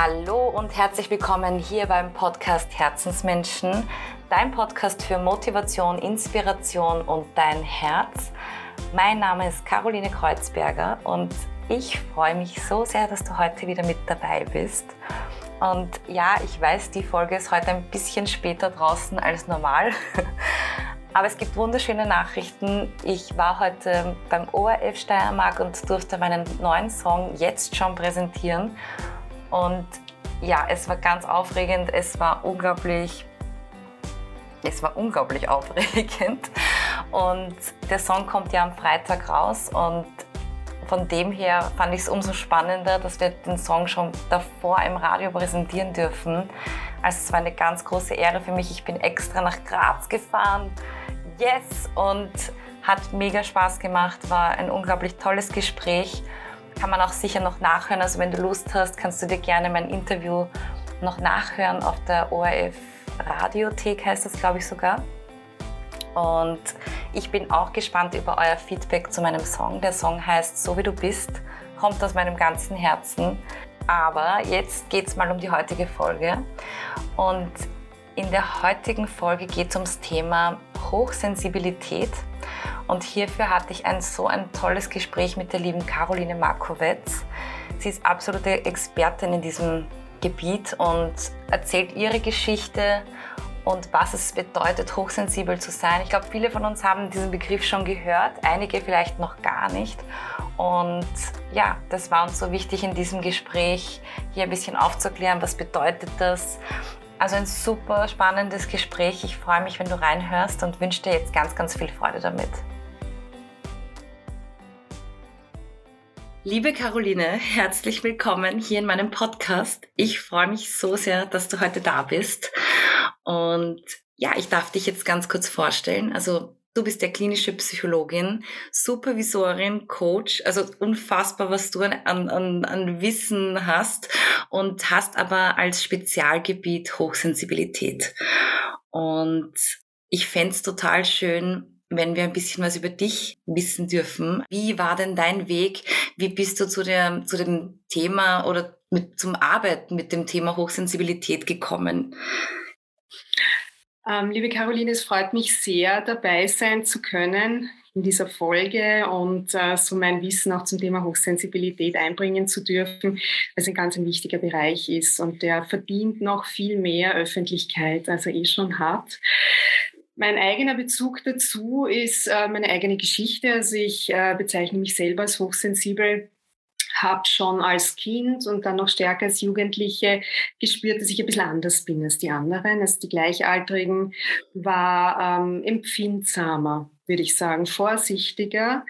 Hallo und herzlich willkommen hier beim Podcast Herzensmenschen, dein Podcast für Motivation, Inspiration und dein Herz. Mein Name ist Caroline Kreuzberger und ich freue mich so sehr, dass du heute wieder mit dabei bist. Und ja, ich weiß, die Folge ist heute ein bisschen später draußen als normal. Aber es gibt wunderschöne Nachrichten. Ich war heute beim ORF Steiermark und durfte meinen neuen Song jetzt schon präsentieren. Und ja, es war ganz aufregend. Es war unglaublich, es war unglaublich aufregend. Und der Song kommt ja am Freitag raus und von dem her fand ich es umso spannender, dass wir den Song schon davor im Radio präsentieren dürfen. Also es war eine ganz große Ehre für mich. Ich bin extra nach Graz gefahren. Yes! Und hat mega Spaß gemacht, war ein unglaublich tolles Gespräch kann man auch sicher noch nachhören. Also wenn du Lust hast, kannst du dir gerne mein Interview noch nachhören auf der ORF Radiothek heißt das, glaube ich sogar. Und ich bin auch gespannt über euer Feedback zu meinem Song. Der Song heißt So wie du bist, kommt aus meinem ganzen Herzen. Aber jetzt geht es mal um die heutige Folge. Und in der heutigen Folge geht es ums Thema Hochsensibilität. Und hierfür hatte ich ein so ein tolles Gespräch mit der lieben Caroline Markowitz. Sie ist absolute Expertin in diesem Gebiet und erzählt ihre Geschichte und was es bedeutet, hochsensibel zu sein. Ich glaube, viele von uns haben diesen Begriff schon gehört, einige vielleicht noch gar nicht. Und ja, das war uns so wichtig in diesem Gespräch, hier ein bisschen aufzuklären, was bedeutet das. Also ein super spannendes Gespräch. Ich freue mich, wenn du reinhörst und wünsche dir jetzt ganz, ganz viel Freude damit. Liebe Caroline, herzlich willkommen hier in meinem Podcast. Ich freue mich so sehr, dass du heute da bist. Und ja, ich darf dich jetzt ganz kurz vorstellen. Also du bist ja klinische Psychologin, Supervisorin, Coach, also unfassbar, was du an, an, an Wissen hast und hast aber als Spezialgebiet Hochsensibilität. Und ich fände es total schön, wenn wir ein bisschen was über dich wissen dürfen. Wie war denn dein Weg? Wie bist du zu, der, zu dem Thema oder mit, zum Arbeiten mit dem Thema Hochsensibilität gekommen? Ähm, liebe Caroline, es freut mich sehr, dabei sein zu können in dieser Folge und äh, so mein Wissen auch zum Thema Hochsensibilität einbringen zu dürfen, weil es ein ganz wichtiger Bereich ist und der verdient noch viel mehr Öffentlichkeit, als er eh schon hat. Mein eigener Bezug dazu ist äh, meine eigene Geschichte. Also ich äh, bezeichne mich selber als hochsensibel habe schon als Kind und dann noch stärker als Jugendliche gespürt, dass ich ein bisschen anders bin als die anderen. Also die Gleichaltrigen war ähm, empfindsamer, würde ich sagen, vorsichtiger,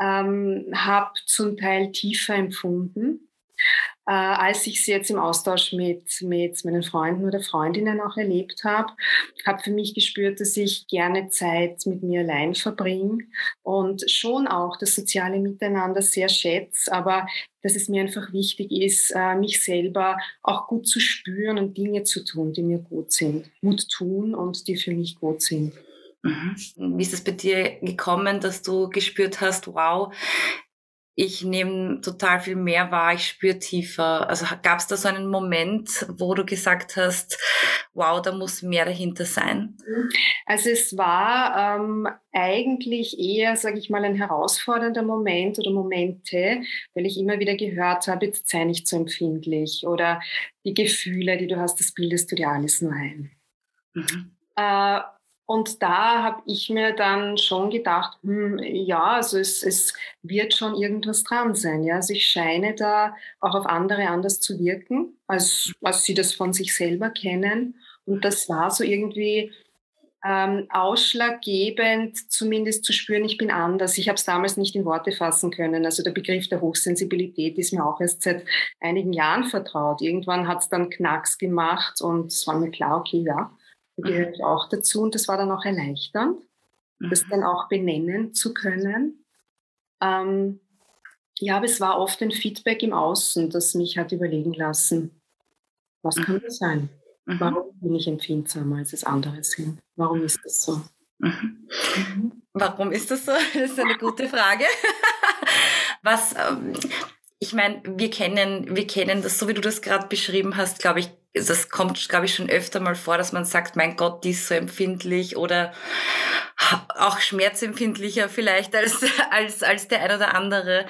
ähm, habe zum Teil tiefer empfunden äh, als ich es jetzt im Austausch mit, mit meinen Freunden oder Freundinnen auch erlebt habe, habe für mich gespürt, dass ich gerne Zeit mit mir allein verbringe und schon auch das soziale Miteinander sehr schätze, aber dass es mir einfach wichtig ist, äh, mich selber auch gut zu spüren und Dinge zu tun, die mir gut sind. Gut tun und die für mich gut sind. Mhm. Wie ist es bei dir gekommen, dass du gespürt hast, wow, ich nehme total viel mehr wahr, ich spüre tiefer. Also gab es da so einen Moment, wo du gesagt hast, wow, da muss mehr dahinter sein? Also es war ähm, eigentlich eher, sage ich mal, ein herausfordernder Moment oder Momente, weil ich immer wieder gehört habe, jetzt sei nicht so empfindlich oder die Gefühle, die du hast, das bildest du dir alles nur ein. Mhm. Äh, und da habe ich mir dann schon gedacht, hm, ja, also es, es wird schon irgendwas dran sein. Ja? Also ich scheine da auch auf andere anders zu wirken, als, als sie das von sich selber kennen. Und das war so irgendwie ähm, ausschlaggebend, zumindest zu spüren, ich bin anders. Ich habe es damals nicht in Worte fassen können. Also der Begriff der Hochsensibilität ist mir auch erst seit einigen Jahren vertraut. Irgendwann hat es dann Knacks gemacht und es war mir klar, okay, ja, da gehöre ich auch dazu und das war dann auch erleichternd, mhm. das dann auch benennen zu können. Ähm, ja, aber es war oft ein Feedback im Außen, das mich hat überlegen lassen, was mhm. kann das sein? Mhm. Warum bin ich empfindsamer als es andere sind? Warum ist das so? Mhm. mhm. Warum ist das so? Das ist eine gute Frage. Was, ähm, ich meine, wir kennen, wir kennen das, so wie du das gerade beschrieben hast, glaube ich, das kommt, glaube ich, schon öfter mal vor, dass man sagt, mein Gott, die ist so empfindlich oder auch schmerzempfindlicher vielleicht als, als, als der ein oder andere.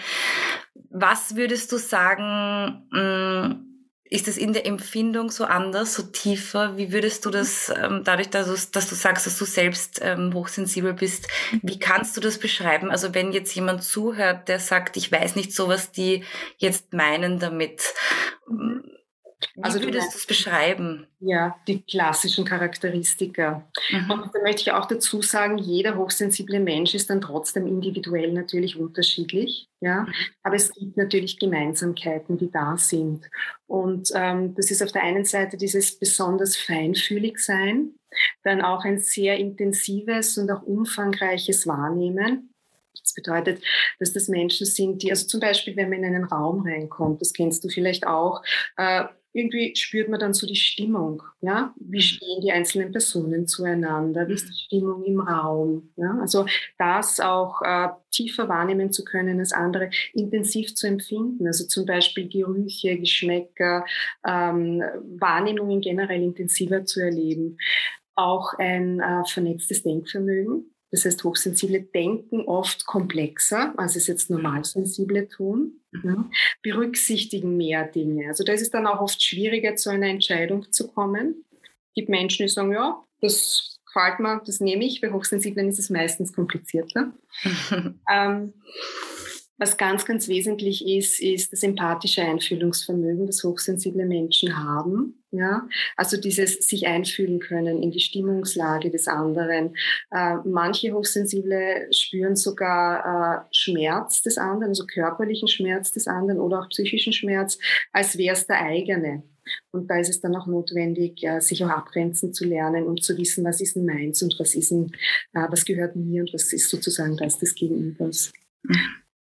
Was würdest du sagen, mm, ist es in der Empfindung so anders, so tiefer? Wie würdest du das, ähm, dadurch, dass du, dass du sagst, dass du selbst ähm, hochsensibel bist, wie kannst du das beschreiben? Also wenn jetzt jemand zuhört, der sagt, ich weiß nicht so, was die jetzt meinen damit, mhm. Wie also würdest du es beschreiben? Ja, die klassischen Charakteristika. Mhm. Und da möchte ich auch dazu sagen, jeder hochsensible Mensch ist dann trotzdem individuell natürlich unterschiedlich. Ja? Mhm. Aber es gibt natürlich Gemeinsamkeiten, die da sind. Und ähm, das ist auf der einen Seite dieses besonders feinfühlig sein, dann auch ein sehr intensives und auch umfangreiches Wahrnehmen. Das bedeutet, dass das Menschen sind, die, also zum Beispiel, wenn man in einen Raum reinkommt, das kennst du vielleicht auch, äh, irgendwie spürt man dann so die Stimmung. Ja? Wie mhm. stehen die einzelnen Personen zueinander? Wie ist die Stimmung im Raum? Ja? Also das auch äh, tiefer wahrnehmen zu können als andere, intensiv zu empfinden. Also zum Beispiel Gerüche, Geschmäcker, ähm, Wahrnehmungen generell intensiver zu erleben. Auch ein äh, vernetztes Denkvermögen. Das heißt, Hochsensible denken oft komplexer, als es jetzt Normalsensible tun, mhm. berücksichtigen mehr Dinge. Also da ist es dann auch oft schwieriger, zu einer Entscheidung zu kommen. Es gibt Menschen, die sagen, ja, das gefällt mir, das nehme ich. Bei Hochsensiblen ist es meistens komplizierter. ähm, was ganz, ganz wesentlich ist, ist das empathische Einfühlungsvermögen, das hochsensible Menschen haben. Ja, also dieses sich einfühlen können in die Stimmungslage des anderen. Äh, manche Hochsensible spüren sogar äh, Schmerz des anderen, also körperlichen Schmerz des anderen oder auch psychischen Schmerz, als wäre es der eigene. Und da ist es dann auch notwendig, sich auch abgrenzen zu lernen und zu wissen, was ist denn meins und was ist denn, äh, was gehört mir und was ist sozusagen das des Gegenübers.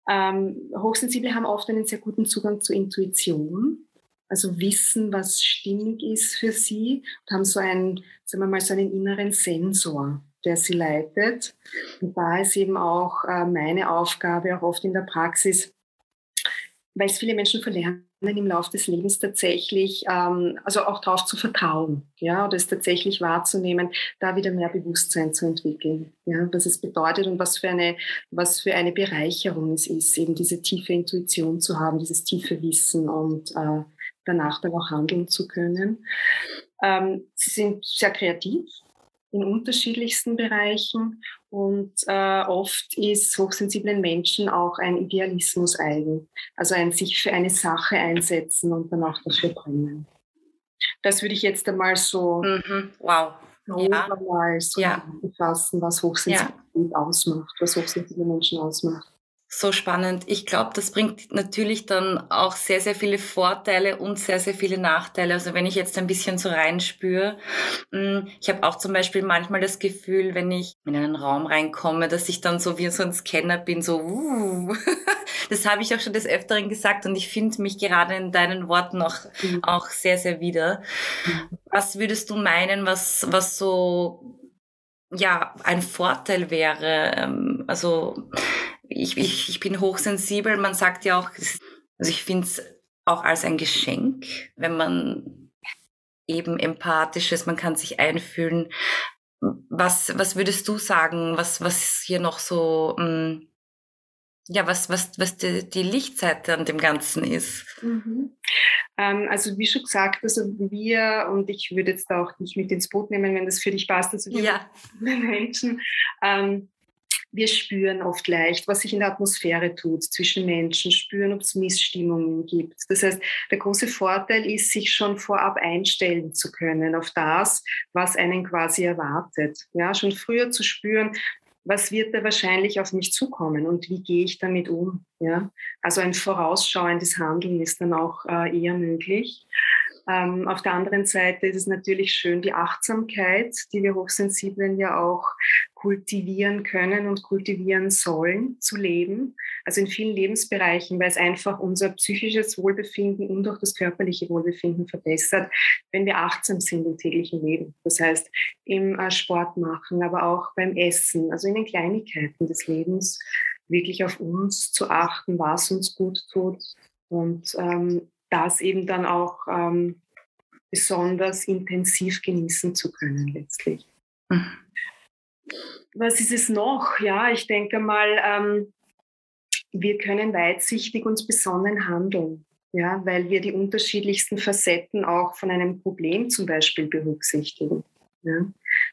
Ähm, Hochsensible haben oft einen sehr guten Zugang zur Intuition, also wissen, was stimmig ist für sie und haben so einen, sagen wir mal, so einen inneren Sensor, der sie leitet. Und da ist eben auch äh, meine Aufgabe, auch oft in der Praxis, weil es viele Menschen verlernen im Laufe des Lebens tatsächlich, ähm, also auch darauf zu vertrauen, ja, oder es tatsächlich wahrzunehmen, da wieder mehr Bewusstsein zu entwickeln, ja, was es bedeutet und was für eine, was für eine Bereicherung es ist, eben diese tiefe Intuition zu haben, dieses tiefe Wissen und äh, danach dann auch handeln zu können. Ähm, sie sind sehr kreativ, in unterschiedlichsten Bereichen und äh, oft ist hochsensiblen Menschen auch ein Idealismus eigen, also ein sich für eine Sache einsetzen und dann auch dafür brennen. Das würde ich jetzt einmal so mhm. wow. Ja. mal so ja. fassen, was Hochsensibilität ja. ausmacht, was hochsensible Menschen ausmacht. So spannend. Ich glaube, das bringt natürlich dann auch sehr, sehr viele Vorteile und sehr, sehr viele Nachteile. Also wenn ich jetzt ein bisschen so reinspüre, hm, ich habe auch zum Beispiel manchmal das Gefühl, wenn ich in einen Raum reinkomme, dass ich dann so wie so ein Scanner bin, so, uh. das habe ich auch schon des Öfteren gesagt und ich finde mich gerade in deinen Worten auch, mhm. auch sehr, sehr wieder. Was würdest du meinen, was, was so, ja, ein Vorteil wäre? Ähm, also, ich, ich, ich bin hochsensibel. Man sagt ja auch, also ich finde es auch als ein Geschenk, wenn man eben empathisch ist, man kann sich einfühlen. Was, was würdest du sagen, was, was hier noch so, hm, ja, was, was, was die, die Lichtseite an dem Ganzen ist? Mhm. Ähm, also wie schon gesagt, also wir, und ich würde jetzt auch nicht mit ins Boot nehmen, wenn das für dich passt, also wir ja. Menschen, ähm, wir spüren oft leicht, was sich in der Atmosphäre tut zwischen Menschen, spüren, ob es Missstimmungen gibt. Das heißt, der große Vorteil ist, sich schon vorab einstellen zu können auf das, was einen quasi erwartet. Ja, schon früher zu spüren, was wird da wahrscheinlich auf mich zukommen und wie gehe ich damit um? Ja, also ein vorausschauendes Handeln ist dann auch äh, eher möglich. Ähm, auf der anderen Seite ist es natürlich schön, die Achtsamkeit, die wir Hochsensiblen ja auch kultivieren können und kultivieren sollen, zu leben. Also in vielen Lebensbereichen, weil es einfach unser psychisches Wohlbefinden und auch das körperliche Wohlbefinden verbessert, wenn wir achtsam sind im täglichen Leben. Das heißt, im äh, Sport machen, aber auch beim Essen, also in den Kleinigkeiten des Lebens, wirklich auf uns zu achten, was uns gut tut Und ähm, das eben dann auch ähm, besonders intensiv genießen zu können letztlich. Mhm. Was ist es noch? Ja, ich denke mal, ähm, wir können weitsichtig uns besonnen handeln, ja, weil wir die unterschiedlichsten Facetten auch von einem Problem zum Beispiel berücksichtigen. Ja.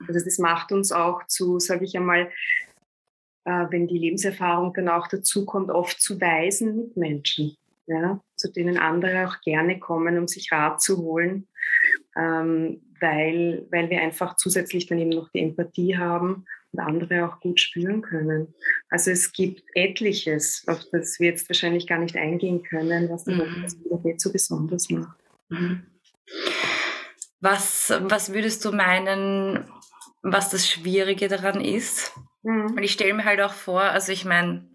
Also das macht uns auch zu, sage ich einmal, äh, wenn die Lebenserfahrung dann auch dazu kommt, oft zu weisen Mitmenschen, ja, zu denen andere auch gerne kommen, um sich Rat zu holen, ähm, weil, weil wir einfach zusätzlich dann eben noch die Empathie haben und andere auch gut spüren können. Also es gibt etliches, auf das wir jetzt wahrscheinlich gar nicht eingehen können, was mhm. so besonders macht. Mhm. Was, was würdest du meinen, was das Schwierige daran ist? Mhm. Und ich stelle mir halt auch vor, also ich meine,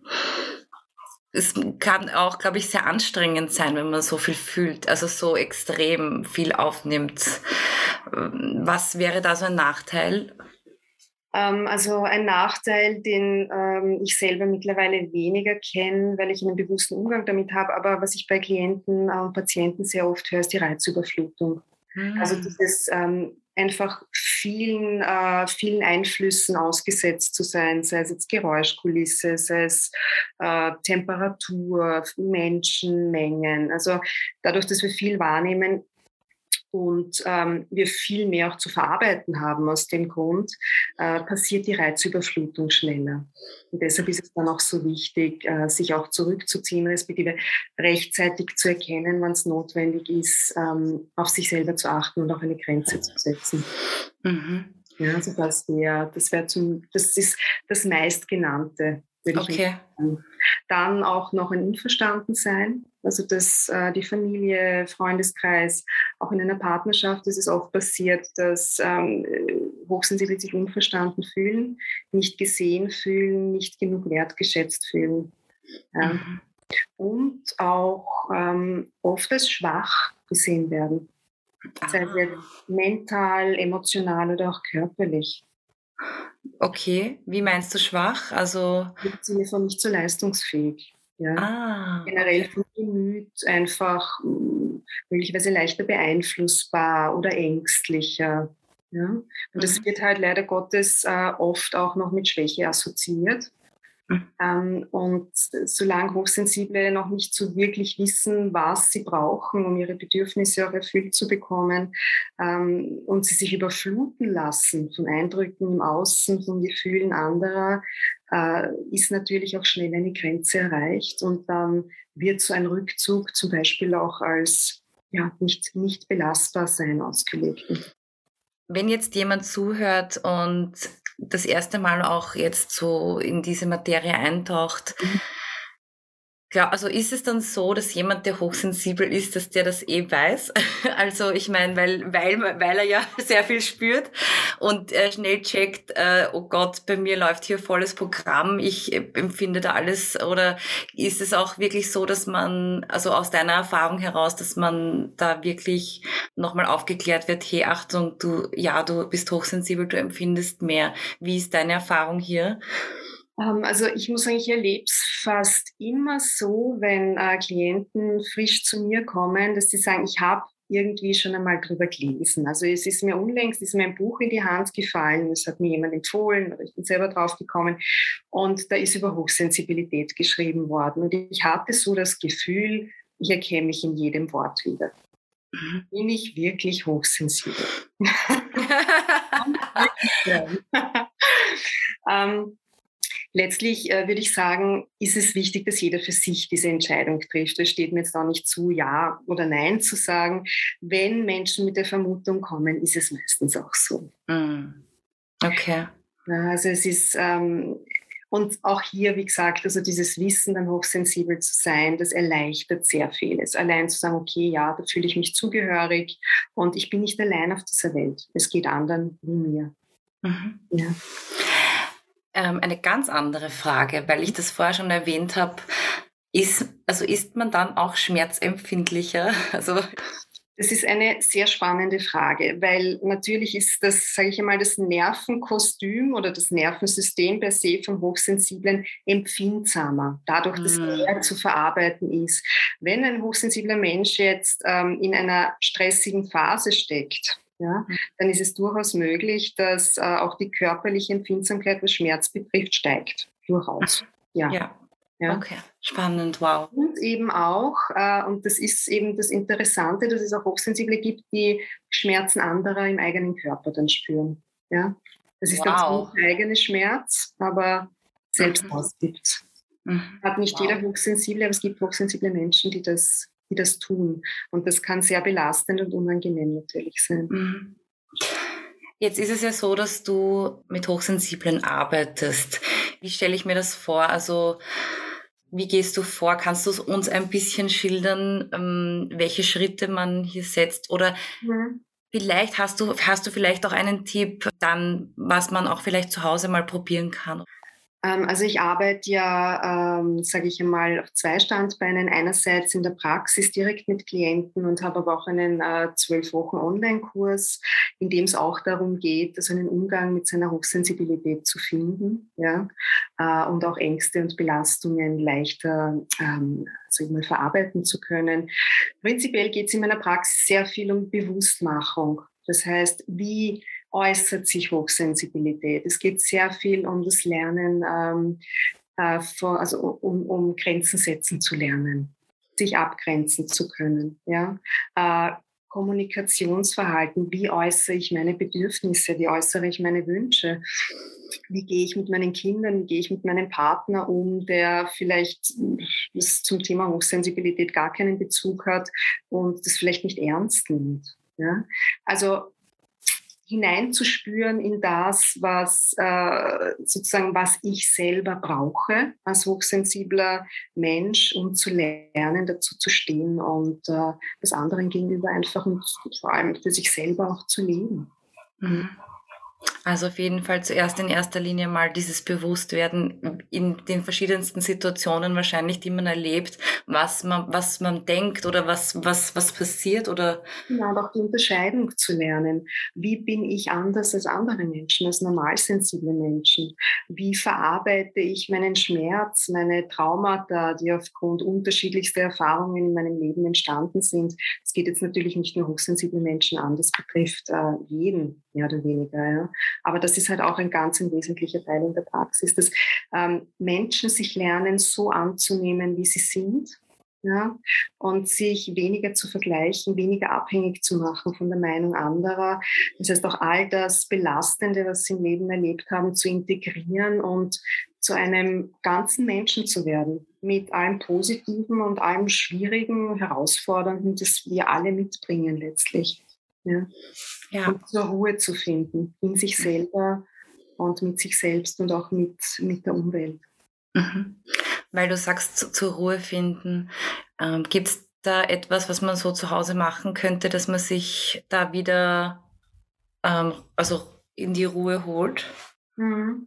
es kann auch, glaube ich, sehr anstrengend sein, wenn man so viel fühlt, also so extrem viel aufnimmt. Was wäre da so ein Nachteil? Ähm, also ein Nachteil, den ähm, ich selber mittlerweile weniger kenne, weil ich einen bewussten Umgang damit habe, aber was ich bei Klienten und Patienten sehr oft höre, ist die Reizüberflutung. Mhm. Also dieses ähm, einfach vielen, äh, vielen Einflüssen ausgesetzt zu sein, sei es jetzt Geräuschkulisse, sei es äh, Temperatur, Menschenmengen. Also dadurch, dass wir viel wahrnehmen, und ähm, wir viel mehr auch zu verarbeiten haben aus dem Grund, äh, passiert die Reizüberflutung schneller. Und deshalb ist es dann auch so wichtig, äh, sich auch zurückzuziehen, respektive rechtzeitig zu erkennen, wann es notwendig ist, ähm, auf sich selber zu achten und auch eine Grenze zu setzen. Mhm. Ja, also das wäre, das wäre zum, das ist das meistgenannte, würde okay. ich sagen. Dann auch noch ein Unverstandensein. Also dass äh, die Familie, Freundeskreis, auch in einer Partnerschaft ist es oft passiert, dass ähm, Hochsensible sich unverstanden fühlen, nicht gesehen fühlen, nicht genug wertgeschätzt fühlen. Ja. Mhm. Und auch ähm, oft als schwach gesehen werden. Sei es mental, emotional oder auch körperlich. Okay, wie meinst du schwach? Also im Sinne von nicht so leistungsfähig. Ja. Ah, Generell vom Gemüt einfach hm, möglicherweise leichter beeinflussbar oder ängstlicher. Ja. Und das mhm. wird halt leider Gottes äh, oft auch noch mit Schwäche assoziiert. Mhm. Ähm, und solange Hochsensible noch nicht so wirklich wissen, was sie brauchen, um ihre Bedürfnisse auch erfüllt zu bekommen, ähm, und sie sich überfluten lassen von Eindrücken im Außen, von Gefühlen anderer, äh, ist natürlich auch schnell eine Grenze erreicht. Und dann wird so ein Rückzug zum Beispiel auch als ja, nicht, nicht belastbar sein ausgelegt. Wenn jetzt jemand zuhört und das erste Mal auch jetzt so in diese Materie eintaucht, mhm. Klar, also ist es dann so, dass jemand, der hochsensibel ist, dass der das eh weiß? Also ich meine, weil, weil, weil er ja sehr viel spürt und er schnell checkt, äh, oh Gott, bei mir läuft hier volles Programm, ich äh, empfinde da alles. Oder ist es auch wirklich so, dass man, also aus deiner Erfahrung heraus, dass man da wirklich nochmal aufgeklärt wird, hey, Achtung, du, ja, du bist hochsensibel, du empfindest mehr. Wie ist deine Erfahrung hier? Ähm, also ich muss sagen, ich erlebe es fast immer so, wenn äh, Klienten frisch zu mir kommen, dass sie sagen, ich habe irgendwie schon einmal drüber gelesen. Also es ist mir unlängst, ist mir ein Buch in die Hand gefallen, es hat mir jemand empfohlen oder ich bin selber drauf gekommen und da ist über Hochsensibilität geschrieben worden. Und ich hatte so das Gefühl, ich erkenne mich in jedem Wort wieder. Mhm. Bin ich wirklich hochsensibel? letztlich äh, würde ich sagen, ist es wichtig, dass jeder für sich diese Entscheidung trifft. Es steht mir jetzt auch nicht zu, ja oder nein zu sagen. Wenn Menschen mit der Vermutung kommen, ist es meistens auch so. Mm. Okay. Also es ist, ähm, und auch hier, wie gesagt, also dieses Wissen, dann hochsensibel zu sein, das erleichtert sehr vieles. Allein zu sagen, okay, ja, da fühle ich mich zugehörig und ich bin nicht allein auf dieser Welt. Es geht anderen wie mir. Mhm. Ja. Ähm, eine ganz andere Frage, weil ich das vorher schon erwähnt habe. Ist, also ist man dann auch schmerzempfindlicher? Also Das ist eine sehr spannende Frage, weil natürlich ist das, sage ich einmal, das Nervenkostüm oder das Nervensystem per se vom Hochsensiblen empfindsamer, dadurch, dass mm. er zu verarbeiten ist. Wenn ein hochsensibler Mensch jetzt ähm, in einer stressigen Phase steckt, ja, mhm. dann ist es durchaus möglich, dass äh, auch die körperliche Empfindsamkeit, was Schmerz betrifft, steigt. Durchaus. Ja. ja. Ja. Okay, spannend, wow. Und eben auch, äh, und das ist eben das Interessante, dass es auch Hochsensible gibt, die Schmerzen anderer im eigenen Körper dann spüren. Ja? Das ist wow. dann der eigene Schmerz, aber selbst mhm. ausgibt. Mhm. Hat nicht wow. jeder Hochsensible, aber es gibt hochsensible Menschen, die das, die das tun. Und das kann sehr belastend und unangenehm natürlich sein. Mhm. Jetzt ist es ja so, dass du mit Hochsensiblen arbeitest. Wie stelle ich mir das vor? Also wie gehst du vor? Kannst du uns ein bisschen schildern, ähm, welche Schritte man hier setzt? Oder mhm. vielleicht hast du, hast du vielleicht auch einen Tipp dann, was man auch vielleicht zu Hause mal probieren kann? Ähm, also ich arbeite ja, ähm, sage ich einmal, auf zwei Standbeinen. Einerseits in der Praxis direkt mit Klienten und habe aber auch einen äh, zwölf Wochen Online-Kurs, in dem es auch darum geht, also einen Umgang mit seiner Hochsensibilität zu finden ja, äh, und auch Ängste und Belastungen leichter ähm, sag ich mal, verarbeiten zu können. Prinzipiell geht es in meiner Praxis sehr viel um Bewusstmachung. Das heißt, wie äußert sich Hochsensibilität. Es geht sehr viel um das Lernen, ähm, äh, von, also um, um Grenzen setzen zu lernen, sich abgrenzen zu können. Ja? Äh, Kommunikationsverhalten, wie äußere ich meine Bedürfnisse, wie äußere ich meine Wünsche, wie gehe ich mit meinen Kindern, wie gehe ich mit meinem Partner um, der vielleicht zum Thema Hochsensibilität gar keinen Bezug hat und das vielleicht nicht ernst nimmt. Ja? Also hineinzuspüren in das, was äh, sozusagen, was ich selber brauche als hochsensibler Mensch, um zu lernen, dazu zu stehen und äh, das anderen gegenüber einfach und vor allem für sich selber auch zu leben. Mhm. Also auf jeden Fall zuerst in erster Linie mal dieses Bewusstwerden in den verschiedensten Situationen wahrscheinlich, die man erlebt, was man, was man denkt oder was, was, was passiert oder. Genau, auch die Unterscheidung zu lernen. Wie bin ich anders als andere Menschen, als normalsensible Menschen? Wie verarbeite ich meinen Schmerz, meine Traumata, die aufgrund unterschiedlichster Erfahrungen in meinem Leben entstanden sind? Es geht jetzt natürlich nicht nur hochsensible Menschen an, das betrifft äh, jeden mehr oder weniger. Ja. Aber das ist halt auch ein ganz ein wesentlicher Teil in der Praxis, dass ähm, Menschen sich lernen, so anzunehmen, wie sie sind. Ja, und sich weniger zu vergleichen, weniger abhängig zu machen von der Meinung anderer. Das heißt, auch all das Belastende, was sie im Leben erlebt haben, zu integrieren und zu einem ganzen Menschen zu werden, mit allem Positiven und allem Schwierigen, Herausfordernden, das wir alle mitbringen letztlich. Ja. ja. Und zur Ruhe zu finden in sich selber und mit sich selbst und auch mit, mit der Umwelt. Mhm. Weil du sagst, zu, zur Ruhe finden, ähm, gibt es da etwas, was man so zu Hause machen könnte, dass man sich da wieder ähm, also in die Ruhe holt? Mhm.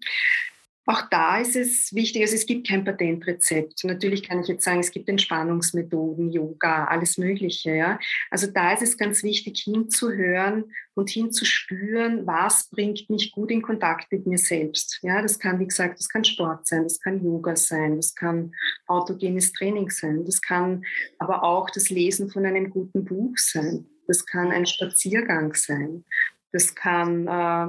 Auch da ist es wichtig, also es gibt kein Patentrezept. Natürlich kann ich jetzt sagen, es gibt Entspannungsmethoden, Yoga, alles Mögliche. Ja? Also da ist es ganz wichtig, hinzuhören und hinzuspüren, was bringt mich gut in Kontakt mit mir selbst. Ja, das kann, wie gesagt, das kann Sport sein, das kann Yoga sein, das kann autogenes Training sein, das kann aber auch das Lesen von einem guten Buch sein. Das kann ein Spaziergang sein. Das kann äh,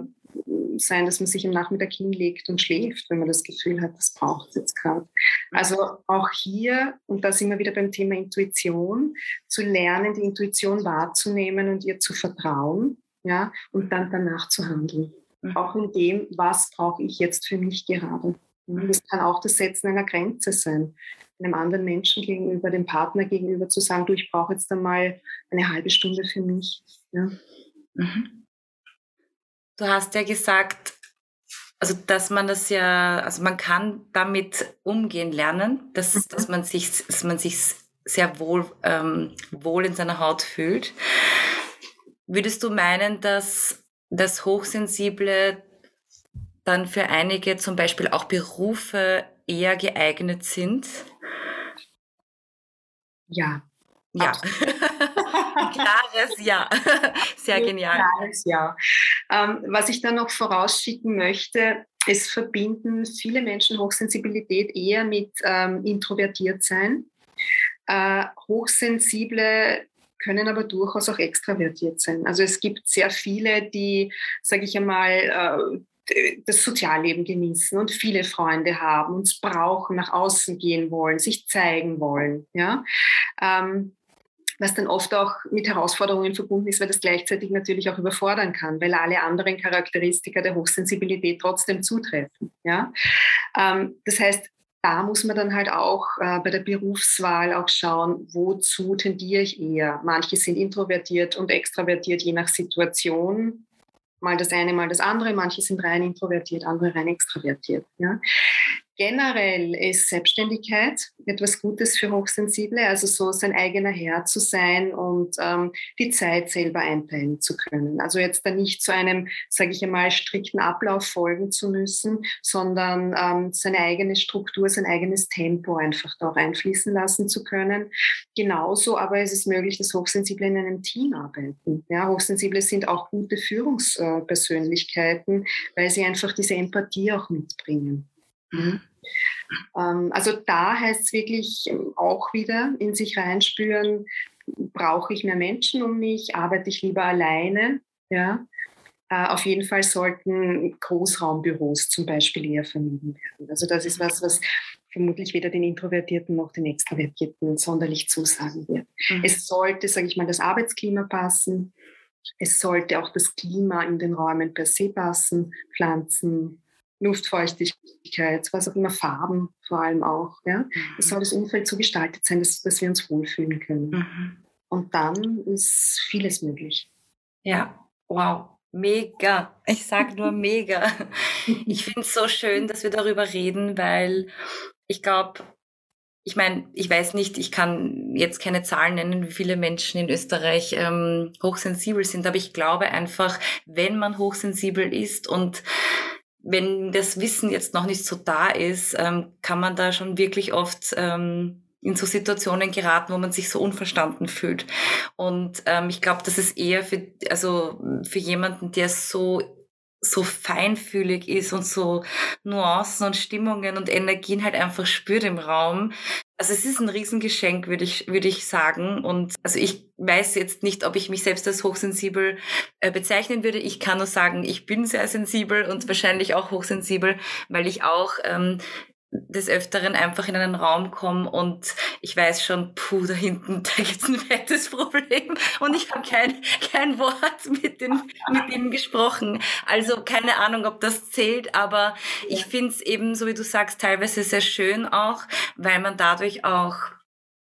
sein, dass man sich am Nachmittag hinlegt und schläft, wenn man das Gefühl hat, das braucht es jetzt gerade. Also auch hier, und da sind wir wieder beim Thema Intuition, zu lernen, die Intuition wahrzunehmen und ihr zu vertrauen, ja, und dann danach zu handeln. Mhm. Auch in dem, was brauche ich jetzt für mich gerade. Das kann auch das Setzen einer Grenze sein, einem anderen Menschen gegenüber, dem Partner gegenüber zu sagen, du, ich brauche jetzt einmal eine halbe Stunde für mich. Ja. Mhm. Du hast ja gesagt, also dass man das ja, also man kann damit umgehen lernen, dass, mhm. dass man sich, dass man sich sehr wohl, ähm, wohl in seiner Haut fühlt. Würdest du meinen, dass das Hochsensible dann für einige zum Beispiel auch Berufe eher geeignet sind? Ja. Ja. klares Ja. Sehr genial. Klares Ja. Ähm, was ich dann noch vorausschicken möchte, es verbinden viele Menschen Hochsensibilität eher mit ähm, introvertiert sein. Äh, Hochsensible können aber durchaus auch extravertiert sein. Also es gibt sehr viele, die, sage ich einmal, äh, das Sozialleben genießen und viele Freunde haben, uns brauchen, nach außen gehen wollen, sich zeigen wollen. Ja? Ähm, was dann oft auch mit Herausforderungen verbunden ist, weil das gleichzeitig natürlich auch überfordern kann, weil alle anderen Charakteristika der Hochsensibilität trotzdem zutreffen. Ja? Ähm, das heißt, da muss man dann halt auch äh, bei der Berufswahl auch schauen, wozu tendiere ich eher. Manche sind introvertiert und extravertiert je nach Situation. Mal das eine, mal das andere. Manche sind rein introvertiert, andere rein extravertiert. Ja. Generell ist Selbstständigkeit etwas Gutes für Hochsensible, also so sein eigener Herr zu sein und ähm, die Zeit selber einteilen zu können. Also jetzt da nicht zu einem, sage ich einmal, strikten Ablauf folgen zu müssen, sondern ähm, seine eigene Struktur, sein eigenes Tempo einfach da auch einfließen lassen zu können. Genauso aber ist es möglich, dass Hochsensible in einem Team arbeiten. Ja, Hochsensible sind auch gute Führungspersönlichkeiten, weil sie einfach diese Empathie auch mitbringen. Mhm. Ähm, also da heißt es wirklich ähm, auch wieder in sich reinspüren, brauche ich mehr Menschen um mich, arbeite ich lieber alleine. Ja? Äh, auf jeden Fall sollten Großraumbüros zum Beispiel eher vermieden werden. Also das ist was, was vermutlich weder den Introvertierten noch den Extrovertierten sonderlich zusagen wird. Mhm. Es sollte, sage ich mal, das Arbeitsklima passen. Es sollte auch das Klima in den Räumen per se passen, Pflanzen, Luftfeuchtigkeit, was auch immer, Farben vor allem auch. Ja? Mhm. Es soll das Umfeld so gestaltet sein, dass, dass wir uns wohlfühlen können. Mhm. Und dann ist vieles möglich. Ja, wow. Mega. Ich sage nur mega. Ich finde es so schön, dass wir darüber reden, weil ich glaube, ich meine, ich weiß nicht, ich kann jetzt keine Zahlen nennen, wie viele Menschen in Österreich ähm, hochsensibel sind, aber ich glaube einfach, wenn man hochsensibel ist und wenn das Wissen jetzt noch nicht so da ist, ähm, kann man da schon wirklich oft ähm, in so Situationen geraten, wo man sich so unverstanden fühlt. Und ähm, ich glaube, das ist eher für, also für jemanden, der so so feinfühlig ist und so Nuancen und Stimmungen und Energien halt einfach spürt im Raum. Also es ist ein Riesengeschenk, würde ich, würde ich sagen. Und also ich weiß jetzt nicht, ob ich mich selbst als hochsensibel äh, bezeichnen würde. Ich kann nur sagen, ich bin sehr sensibel und wahrscheinlich auch hochsensibel, weil ich auch ähm, des Öfteren einfach in einen Raum kommen und ich weiß schon, puh, da hinten, da gibt's ein fettes Problem und ich habe kein, kein Wort mit, den, mit dem gesprochen. Also keine Ahnung, ob das zählt, aber ich finde es eben, so wie du sagst, teilweise sehr schön auch, weil man dadurch auch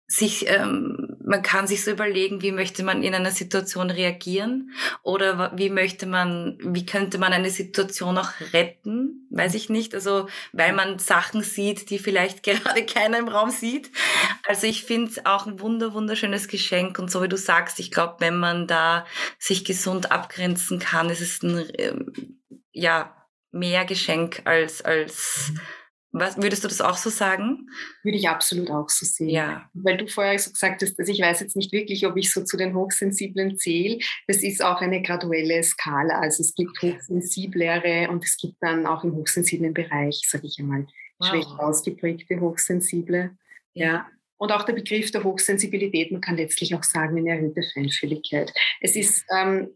sich, ähm, man kann sich so überlegen, wie möchte man in einer Situation reagieren? Oder wie möchte man, wie könnte man eine Situation auch retten, weiß ich nicht, also weil man Sachen sieht, die vielleicht gerade keiner im Raum sieht. Also ich finde es auch ein wunder, wunderschönes Geschenk. Und so wie du sagst, ich glaube, wenn man da sich gesund abgrenzen kann, ist es ein, ähm, ja, mehr Geschenk als, als, was, würdest du das auch so sagen? Würde ich absolut auch so sehen. Ja. Weil du vorher so gesagt hast, dass ich weiß jetzt nicht wirklich, ob ich so zu den Hochsensiblen zähle. Das ist auch eine graduelle Skala. Also es gibt hochsensiblere und es gibt dann auch im hochsensiblen Bereich, sage ich einmal, wow. schwächer ausgeprägte Hochsensible. Ja. Und auch der Begriff der Hochsensibilität, man kann letztlich auch sagen, eine erhöhte Feinfühligkeit. Es ist ähm,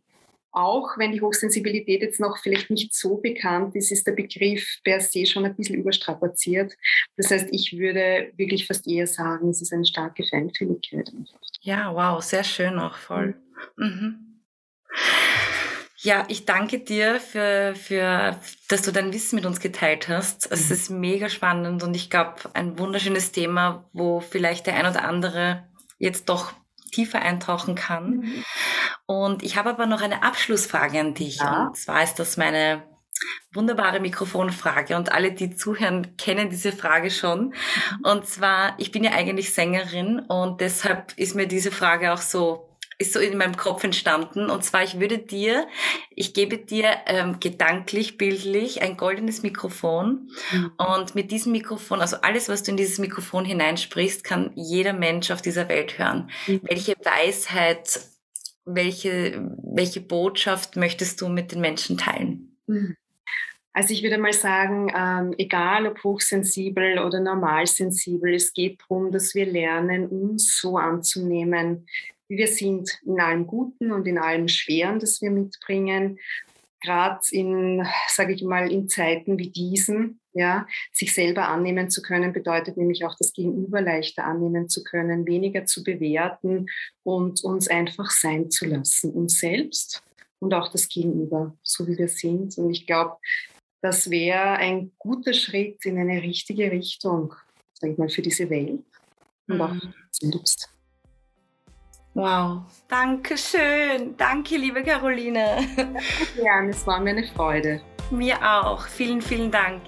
auch wenn die Hochsensibilität jetzt noch vielleicht nicht so bekannt ist, ist der Begriff per se schon ein bisschen überstrapaziert. Das heißt, ich würde wirklich fast eher sagen, es ist eine starke Feinfühligkeit. Ja, wow, sehr schön auch voll. Mhm. Ja, ich danke dir für, für, dass du dein Wissen mit uns geteilt hast. Es mhm. ist mega spannend und ich glaube, ein wunderschönes Thema, wo vielleicht der ein oder andere jetzt doch tiefer eintauchen kann. Mhm. Und ich habe aber noch eine Abschlussfrage an dich. Ja. Und zwar ist das meine wunderbare Mikrofonfrage und alle, die zuhören, kennen diese Frage schon. Mhm. Und zwar, ich bin ja eigentlich Sängerin und deshalb ist mir diese Frage auch so ist so in meinem Kopf entstanden. Und zwar, ich würde dir, ich gebe dir ähm, gedanklich, bildlich ein goldenes Mikrofon. Mhm. Und mit diesem Mikrofon, also alles, was du in dieses Mikrofon hineinsprichst, kann jeder Mensch auf dieser Welt hören. Mhm. Welche Weisheit welche, welche Botschaft möchtest du mit den Menschen teilen? Hm. Also ich würde mal sagen, ähm, egal ob hochsensibel oder normalsensibel, es geht darum, dass wir lernen, uns so anzunehmen, wir sind, in allem Guten und in allem Schweren, das wir mitbringen. Gerade in, sage ich mal, in Zeiten wie diesen, ja, sich selber annehmen zu können, bedeutet nämlich auch das Gegenüber leichter annehmen zu können, weniger zu bewerten und uns einfach sein zu lassen, uns selbst und auch das Gegenüber, so wie wir sind. Und ich glaube, das wäre ein guter Schritt in eine richtige Richtung, sag ich mal, für diese Welt und mhm. auch selbst. Wow, danke schön. Danke, liebe Caroline. Ja, es war mir eine Freude. Mir auch. Vielen, vielen Dank.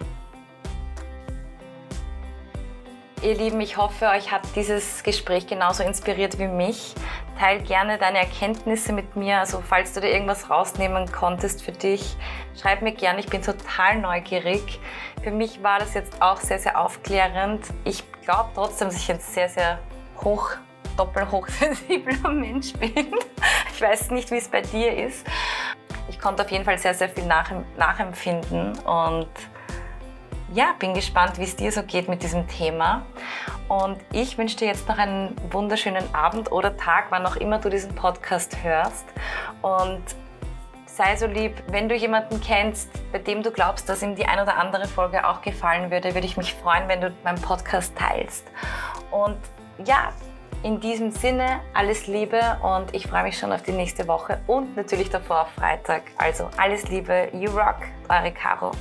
Ihr Lieben, ich hoffe, euch hat dieses Gespräch genauso inspiriert wie mich. Teil gerne deine Erkenntnisse mit mir. Also falls du dir irgendwas rausnehmen konntest für dich, schreib mir gerne. Ich bin total neugierig. Für mich war das jetzt auch sehr, sehr aufklärend. Ich glaube trotzdem, dass ich ein sehr, sehr hoch, doppelt hochsensibler Mensch bin. Ich weiß nicht, wie es bei dir ist. Ich konnte auf jeden Fall sehr, sehr viel nachempfinden und ja, bin gespannt, wie es dir so geht mit diesem Thema. Und ich wünsche dir jetzt noch einen wunderschönen Abend oder Tag, wann auch immer du diesen Podcast hörst. Und sei so lieb, wenn du jemanden kennst, bei dem du glaubst, dass ihm die ein oder andere Folge auch gefallen würde, würde ich mich freuen, wenn du meinen Podcast teilst. Und ja, in diesem Sinne alles Liebe und ich freue mich schon auf die nächste Woche und natürlich davor auf Freitag. Also alles Liebe, you rock, eure Caro.